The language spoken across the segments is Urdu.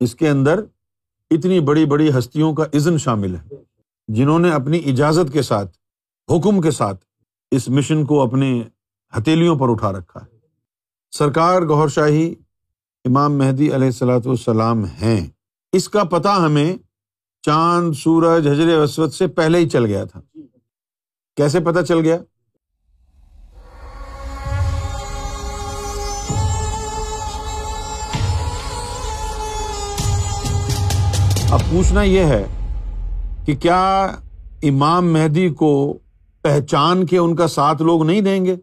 اس کے اندر اتنی بڑی بڑی ہستیوں کا عزن شامل ہے، جنہوں نے اپنی اجازت کے ساتھ، حکم کے ساتھ اس مشن کو اپنے ہتھیلیوں پر اٹھا رکھا ہے۔ سرکار گور شاہی، امام مہدی علیہ السلاۃ والسلام ہیں۔ اس کا پتہ ہمیں چاند، سورج حضر وسوت سے پہلے ہی چل گیا تھا۔ کیسے پتہ چل گیا؟ اب پوچھنا یہ ہے کہ کیا امام مہدی کو پہچان کے ان کا ساتھ لوگ نہیں دیں گے؟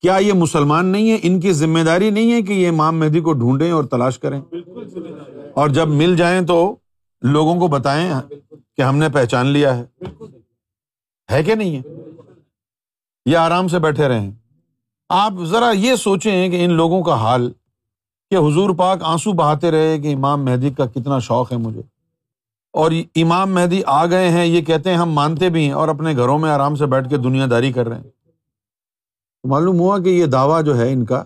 کیا یہ مسلمان نہیں ہے ان کی ذمہ داری نہیں ہے کہ یہ امام مہدی کو ڈھونڈیں اور تلاش کریں؟ اور جب مل جائیں تو لوگوں کو بتائیں کہ ہم نے پہچان لیا ہے۔ ہے کہ نہیں ہے؟ یہ آرام سے بیٹھے رہیں۔ آپ ذرا یہ سوچیں کہ ان لوگوں کا حال کہ حضور پاک آنسو بہاتے رہے کہ امام مہدی کا کتنا شوق ہے مجھے۔ اور امام مہدی آ گئے ہیں، یہ کہتے ہیں ہم مانتے بھی ہیں اور اپنے گھروں میں آرام سے بیٹھ کے دنیا داری کر رہے ہیں۔ معلوم ہوا کہ یہ دعویٰ جو ہے ان کا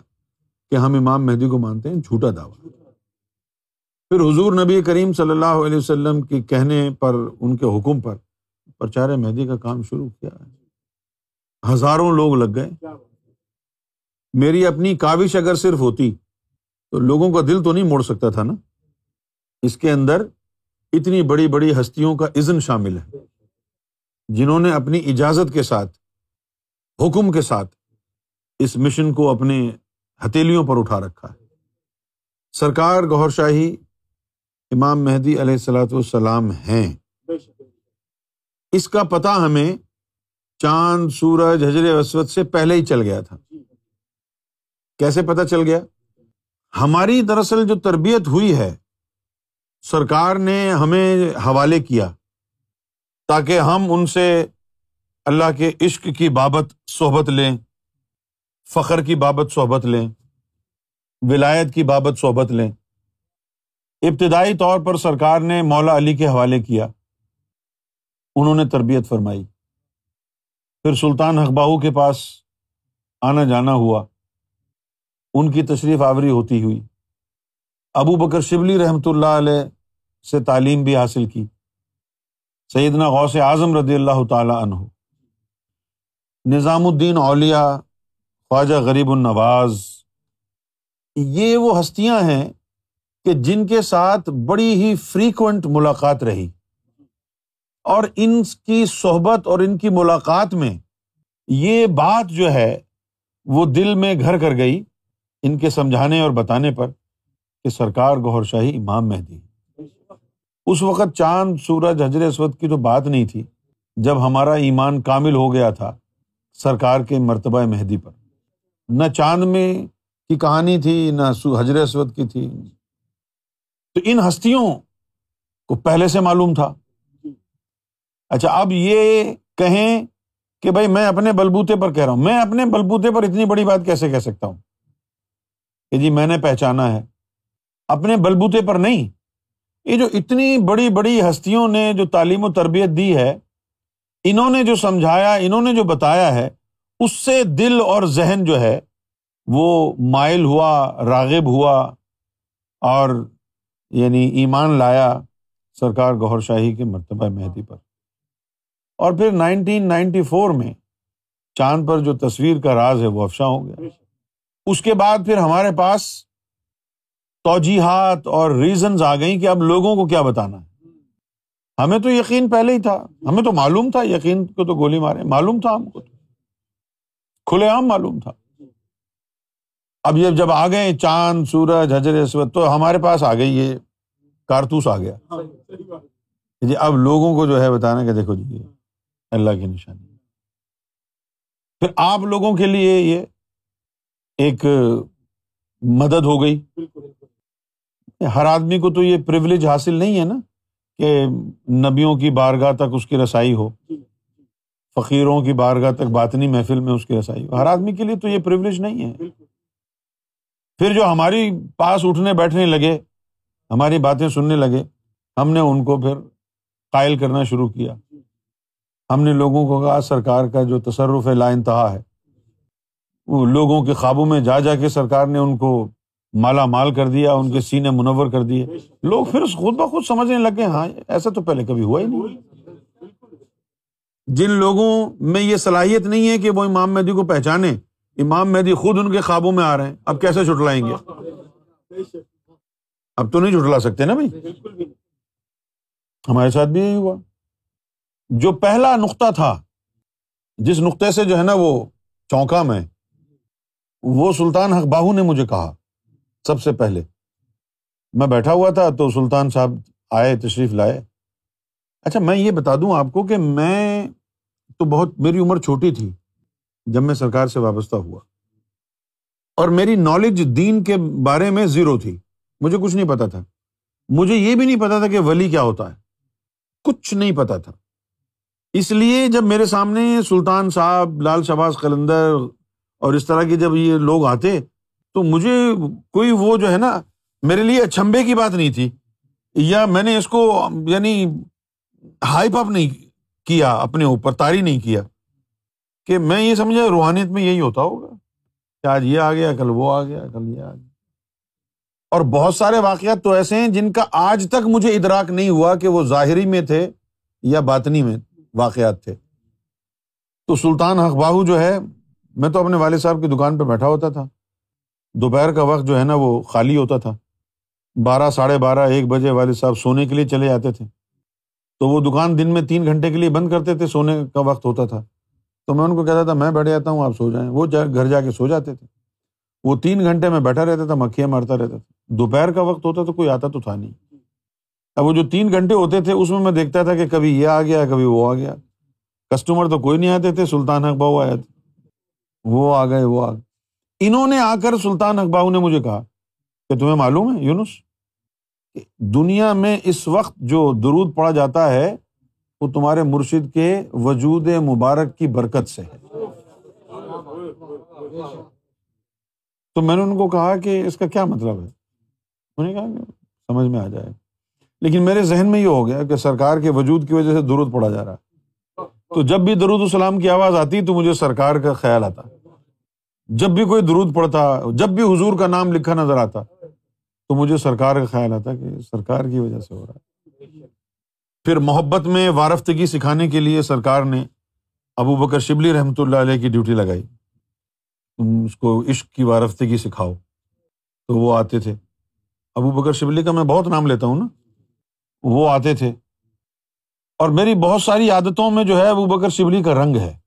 کہ ہم امام مہدی کو مانتے ہیں، جھوٹا دعویٰ۔ پھر حضور نبی کریم صلی اللہ علیہ وسلم کے کہنے پر، ان کے حکم پر پرچار مہدی کا کام شروع کیا۔ ہے ہزاروں لوگ لگ گئے۔ میری اپنی کاوش اگر صرف ہوتی تو لوگوں کا دل تو نہیں موڑ سکتا تھا نا؟ اس کے اندر اتنی بڑی بڑی ہستیوں کا عزن شامل ہے۔ جنہوں نے اپنی اجازت کے ساتھ، حکم کے ساتھ اس مشن کو اپنے ہتھیلیوں پر اٹھا رکھا ہے۔ سرکار گور شاہی، امام مہدی علیہ السلاۃ والسلام ہیں۔ اس کا پتہ ہمیں چاند، سورج حضر وسوت سے پہلے ہی چل گیا تھا۔ کیسے پتہ چل گیا؟ ہماری دراصل جو تربیت ہوئی ہے، سرکار نے ہمیں حوالے کیا تاکہ ہم ان سے اللہ کے عشق کی بابت صحبت لیں، فخر کی بابت صحبت لیں، ولایت کی بابت صحبت لیں۔ ابتدائی طور پر سرکار نے مولا علی کے حوالے کیا۔ انہوں نے تربیت فرمائی۔ پھر سلطان حقباہو کے پاس آنا جانا ہوا۔ ان کی تشریف آوری ہوتی ہوئی۔ ابو بکر شبلی رحمۃ اللہ علیہ سے تعلیم بھی حاصل کی۔ سیدنا غوث اعظم رضی اللہ تعالیٰ عنہ۔ نظام الدین اولیا خواجہ غریب النواز۔ یہ وہ ہستیاں ہیں کہ جن کے ساتھ بڑی ہی فریکوینٹ ملاقات رہی۔ اور ان کی صحبت اور ان کی ملاقات میں یہ بات جو ہے وہ دل میں گھر کر گئی۔ ان کے سمجھانے اور بتانے پر کہ سرکار گور شاہی امام مہدی اس وقت چاند، سورج، حجر، اسود کی تو بات نہیں تھی۔ جب ہمارا ایمان کامل ہو گیا تھا سرکار کے مرتبہ مہدی پر۔ نہ چاند میں کی کہانی تھی، نہ حجر اسود کی تھی۔ تو ان ہستیوں کو پہلے سے معلوم تھا۔ اچھا اب یہ کہیں کہ بھائی میں اپنے بلبوتے پر کہہ رہا ہوں۔ میں اپنے بلبوتے پر اتنی بڑی بات کیسے کہہ سکتا ہوں؟ کہ جی میں نے پہچانا ہے۔ اپنے بلبوتے پر نہیں۔ یہ جو اتنی بڑی بڑی ہستیوں نے جو تعلیم و تربیت دی ہے، انہوں نے جو سمجھایا، انہوں نے جو بتایا ہے، اس سے دل اور ذہن جو ہے، وہ مائل ہوا، راغب ہوا اور یعنی ایمان لایا سرکار گور شاہی کے مرتبہ مہدی پر۔ اور پھر نائنٹین نائنٹی فور میں چاند پر جو تصویر کا راز ہے، وہ افشاں ہو گیا۔ اس کے بعد پھر ہمارے پاس توجیحات اور ریزنز آ گئی کہ اب لوگوں کو کیا بتانا ہے۔ ہمیں تو یقین پہلے ہی تھا۔ ہمیں تو معلوم تھا یقین کو تو گولی مارے۔ معلوم تھا ہم کو۔ تو کھلے عام معلوم تھا۔ اب یہ جب آ گئے چاند سورج حجر اسود تو ہمارے پاس آ گئی یہ کارتوس آ گیا۔ جی اب لوگوں کو جو ہے بتانا کہ دیکھو جی اللہ کی نشانی پھر آپ لوگوں کے لیے یہ ایک مدد ہو گئی۔ ہر آدمی کو تو یہ پرولیج حاصل نہیں ہے نا کہ نبیوں کی بارگاہ تک اس کی رسائی ہو۔ فقیروں کی بارگاہ تک باطنی محفل میں اس کی رسائی ہو۔ ہر آدمی کے لیے تو یہ پرولیج نہیں ہے۔ پھر جو ہماری پاس اٹھنے بیٹھنے لگے ہماری باتیں سننے لگے ہم نے ان کو پھر قائل کرنا شروع کیا۔ ہم نے لوگوں کو کہا سرکار کا جو تصرف ہے لا انتہا ہے۔ لوگوں کے خوابوں میں جا جا کے سرکار نے ان کو مالا مال کر دیا، ان کے سینے منور کر دیے۔ لوگ پھر خود بخود سمجھنے لگے ہاں ایسا تو پہلے کبھی ہوا ہی نہیں۔ جن لوگوں میں یہ صلاحیت نہیں ہے کہ وہ امام مہدی کو پہچانے، امام مہدی خود ان کے خوابوں میں آ رہے ہیں، اب کیسے چھٹلائیں گے؟ اب تو نہیں چھٹلا سکتے نا بھائی۔ ہمارے ساتھ بھی یہی ہوا۔ جو پہلا نقطہ تھا، جس نقطے سے جو ہے نا وہ چونکا میں وہ سلطان حق باہو نے مجھے کہا، سب سے پہلے۔ میں بیٹھا ہوا تھا تو سلطان صاحب آئے، تشریف لائے۔ اچھا میں یہ بتا دوں آپ کو کہ میں تو بہت، میری عمر چھوٹی تھی جب میں سرکار سے وابستہ ہوا۔ اور میری نالج دین کے بارے میں زیرو تھی۔ مجھے کچھ نہیں پتا تھا۔ مجھے یہ بھی نہیں پتا تھا کہ ولی کیا ہوتا ہے۔ کچھ نہیں پتا تھا۔ اس لیے جب میرے سامنے سلطان صاحب، لال شباز قلندر اور اس طرح کے جب یہ لوگ آتے تو مجھے کوئی وہ جو ہے نا میرے لیے اچھمبے کی بات نہیں تھی، یا میں نے اس کو یعنی ہائپ اپ نہیں کیا اپنے اوپر، تاری نہیں کیا کہ میں یہ سمجھا روحانیت میں یہی ہوتا ہوگا۔ کہ آج یہ آ گیا، کل وہ آ گیا، کل یہ آ گیا۔ اور بہت سارے واقعات تو ایسے ہیں جن کا آج تک مجھے ادراک نہیں ہوا کہ وہ ظاہری میں تھے یا باطنی میں واقعات تھے۔ تو سلطان باہو جو ہے میں تو اپنے والد صاحب کی دکان پہ بیٹھا ہوتا تھا۔ دوپہر کا وقت جو ہے نا وہ خالی ہوتا تھا۔ بارہ، ساڑھے بارہ، ایک بجے والد صاحب سونے کے لیے چلے جاتے تھے۔ تو وہ دکان دن میں تین گھنٹے کے لیے بند کرتے تھے، سونے کا وقت ہوتا تھا۔ تو میں ان کو کہتا تھا، میں بیٹھ جاتا ہوں، آپ سو جائیں۔ وہ گھر جا کے سو جاتے تھے۔ وہ تین گھنٹے میں بیٹھا رہتا تھا، مکھیاں مارتا رہتا تھا۔ دوپہر کا وقت ہوتا تو کوئی آتا تو تھا نہیں۔ اب وہ جو تین گھنٹے ہوتے تھے، اس میں میں دیکھتا تھا کہ کبھی یہ آ گیا، کبھی وہ آ گیا۔ کسٹمر تو کوئی نہیں آتے تھے، سلطان اقباؤ آیا تھے وہ آ گئے، وہ آ گئے۔ انہوں نے آ کر سلطان اقباؤ نے مجھے کہا کہ تمہیں معلوم ہے یونس دنیا میں اس وقت جو درود پڑا جاتا ہے، وہ تمہارے مرشد کے وجود مبارک کی برکت سے ہے۔ تو میں نے ان کو کہا کہ اس کا کیا مطلب ہے؟ انہوں نے کہا کہ سمجھ میں آ جائے۔ لیکن میرے ذہن میں یہ ہو گیا کہ سرکار کے وجود کی وجہ سے درود پڑا جا رہا تو جب بھی درود السلام کی آواز آتی تو مجھے سرکار کا خیال آتا۔ جب بھی کوئی درود پڑتا جب بھی حضور کا نام لکھا نظر آتا تو مجھے سرکار کا خیال آتا کہ سرکار کی وجہ سے ہو رہا ہے۔ پھر محبت میں وارفتگی سکھانے کے لیے سرکار نے ابو بکر شبلی رحمۃ اللہ علیہ کی ڈیوٹی لگائی۔ تم اس کو عشق کی وارفتگی سکھاؤ۔ تو وہ آتے تھے۔ ابو بکر شبلی کا میں بہت نام لیتا ہوں نا۔ وہ آتے تھے۔ اور میری بہت ساری عادتوں میں جو ہے ابو بکر شبلی کا رنگ ہے۔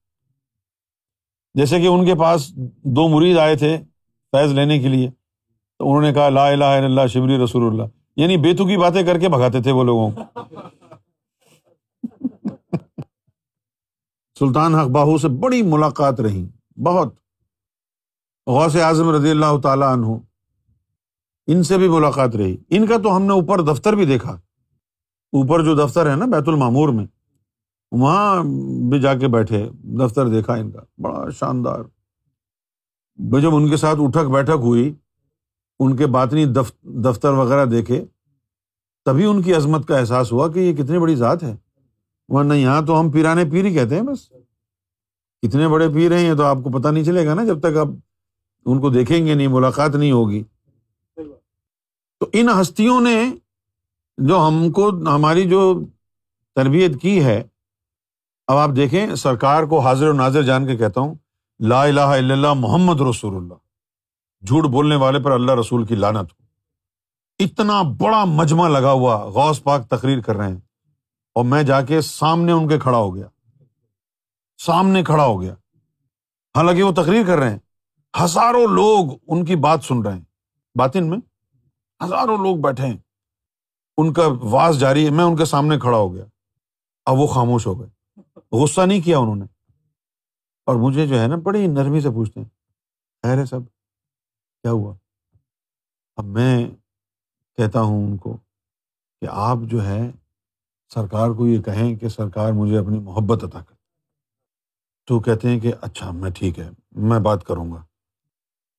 جیسے کہ ان کے پاس دو مرید آئے تھے فیض لینے کے لیے، تو انہوں نے کہا، لا الہ الا اللہ، شبلی رسول اللہ۔ یعنی بیتو کی باتیں کر کے بھگاتے تھے وہ لوگوں کو۔ سلطان حق باہو سے بڑی ملاقات رہی، بہت۔ غوث اعظم رضی اللہ تعالیٰ عنہ، ان سے بھی ملاقات رہی۔ ان کا تو ہم نے اوپر دفتر بھی دیکھا۔ اوپر جو دفتر ہے نا بیت المامور میں، وہاں بھی جا کے بیٹھے، دفتر دیکھا ان کا، بڑا شاندار۔ میں جب ان کے ساتھ اٹھک بیٹھک ہوئی، ان کے باطنی دفتر وغیرہ دیکھے، تبھی ان کی عظمت کا احساس ہوا کہ یہ کتنی بڑی ذات ہے۔ ورنہ یہاں تو ہم پیرانے پیر ہی کہتے ہیں بس۔ کتنے بڑے پیر ہیں، یہ تو آپ کو پتہ نہیں چلے گا نا جب تک آپ ان کو دیکھیں گے نہیں، ملاقات نہیں ہوگی۔ تو ان ہستیوں نے جو ہم کو ہماری جو تربیت کی ہے، اب آپ دیکھیں، سرکار کو حاضر و ناظر جان کے کہتا ہوں، لا الہ الا اللہ محمد رسول اللہ۔ جھوٹ بولنے والے پر اللہ رسول کی لانت ہو اتنا بڑا مجمع لگا ہوا غوث پاک تقریر کر رہے ہیں۔ اور میں جا کے سامنے ان کے کھڑا ہو گیا۔ سامنے کھڑا ہو گیا۔ حالانکہ وہ تقریر کر رہے ہیں۔ ہزاروں لوگ ان کی بات سن رہے ہیں۔ باطن میں ہزاروں لوگ بیٹھے ہیں۔ ان کا واس جاری ہے، میں ان کے سامنے کھڑا ہو گیا۔ اب وہ خاموش ہو گئے۔ غصہ نہیں کیا انہوں نے۔ اور مجھے جو ہے نا، بڑی نرمی سے پوچھتے ہیں، خیر ہے سب؟ کیا ہوا؟ اب میں کہتا ہوں ان کو کہ آپ جو ہے، سرکار کو یہ کہیں کہ سرکار مجھے اپنی محبت عطا کر تو کہتے ہیں کہ اچھا میں ٹھیک ہے، میں بات کروں گا۔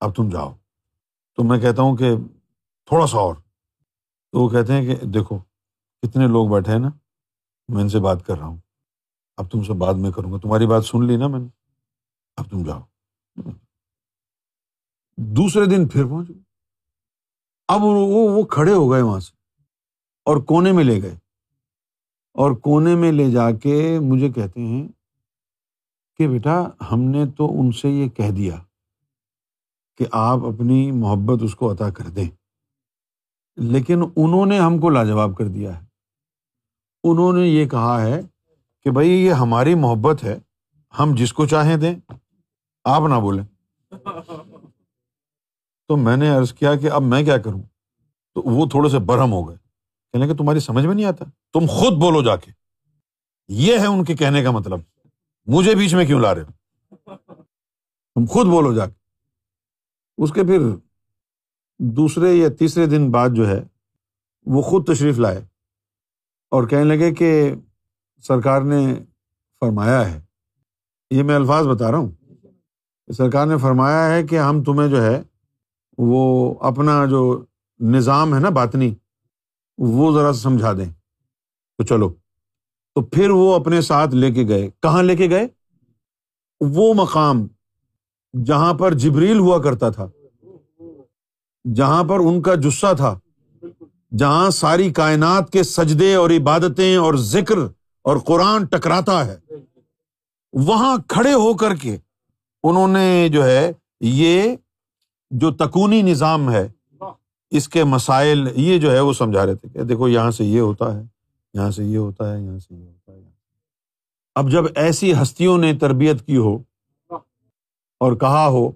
اب تم جاؤ۔ تو میں کہتا ہوں کہ تھوڑا سا اور۔ تو وہ کہتے ہیں کہ دیکھو، کتنے لوگ بیٹھے ہیں نا، میں ان سے بات کر رہا ہوں۔ اب تم سے بعد میں کروں گا۔ تمہاری بات سن لی نا میں نے۔ اب تم جاؤ۔ دوسرے دن پھر پہنچ اب وہ کھڑے ہو گئے وہاں سے اور کونے میں لے گئے۔ اور کونے میں لے جا کے مجھے کہتے ہیں کہ بیٹا، ہم نے تو ان سے یہ کہہ دیا کہ آپ اپنی محبت اس کو عطا کر دیں۔ لیکن انہوں نے ہم کو لاجواب کر دیا ہے۔ انہوں نے یہ کہا ہے کہ بھائی یہ ہماری محبت ہے، ہم جس کو چاہیں دیں۔ آپ نہ بولیں۔ تو میں نے ارض کیا کہ اب میں کیا کروں؟ تو وہ تھوڑے سے برہم ہو گئے۔ کہنے کہ تمہاری سمجھ میں نہیں آتا؟ تم خود بولو جا کے۔ یہ ہے ان کے کہنے کا مطلب۔ مجھے بیچ میں کیوں لا رہے تم خود بولو جا کے۔ اس کے پھر دوسرے یا تیسرے دن بعد جو ہے، وہ خود تشریف لائے اور کہنے لگے کہ سرکار نے فرمایا ہے۔ یہ میں الفاظ بتا رہا ہوں۔ سرکار نے فرمایا ہے کہ ہم تمہیں جو ہے، وہ اپنا جو نظام ہے نا باطنی، وہ ذرا سمجھا دیں۔ تو چلو۔ تو پھر وہ اپنے ساتھ لے کے گئے۔ کہاں لے کے گئے؟ وہ مقام جہاں پر جبریل ہوا کرتا تھا۔ جہاں پر ان کا جسہ تھا، جہاں ساری کائنات کے سجدے اور عبادتیں اور ذکر اور قرآن ٹکراتا ہے۔ وہاں کھڑے ہو کر کے انہوں نے جو ہے، یہ جو تکونی نظام ہے، اس کے مسائل، یہ جو ہے وہ سمجھا رہے تھے کہ دیکھو یہاں سے یہ ہوتا ہے، یہاں سے یہ ہوتا ہے، یہاں سے یہ ہوتا ہے اب جب ایسی ہستیوں نے تربیت کی ہو اور کہا ہو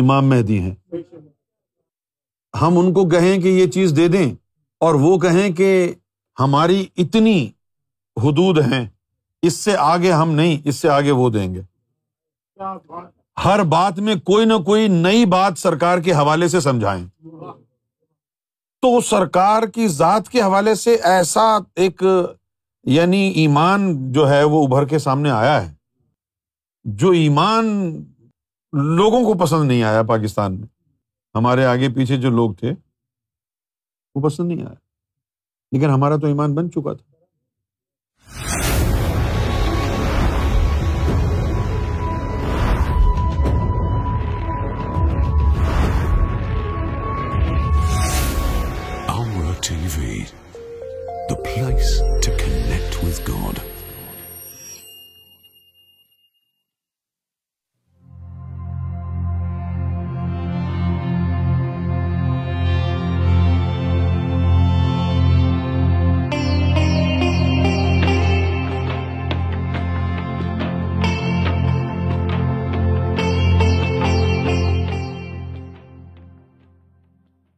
امام مہدی ہیں۔ ہم ان کو کہیں کہ یہ چیز دے دیں اور وہ کہیں کہ ہماری اتنی حدود ہیں، اس سے آگے ہم نہیں، اس سے آگے وہ دیں گے۔ ہر بات میں کوئی نہ کوئی نئی بات سرکار کے حوالے سے سمجھائیں۔ تو سرکار کی ذات کے حوالے سے ایسا ایک یعنی ایمان جو ہے وہ ابھر کے سامنے آیا ہے۔ جو ایمان لوگوں کو پسند نہیں آیا پاکستان میں۔ ہمارے آگے پیچھے جو لوگ تھے، وہ پسند نہیں آیا لیکن ہمارا تو ایمان بن چکا تھا۔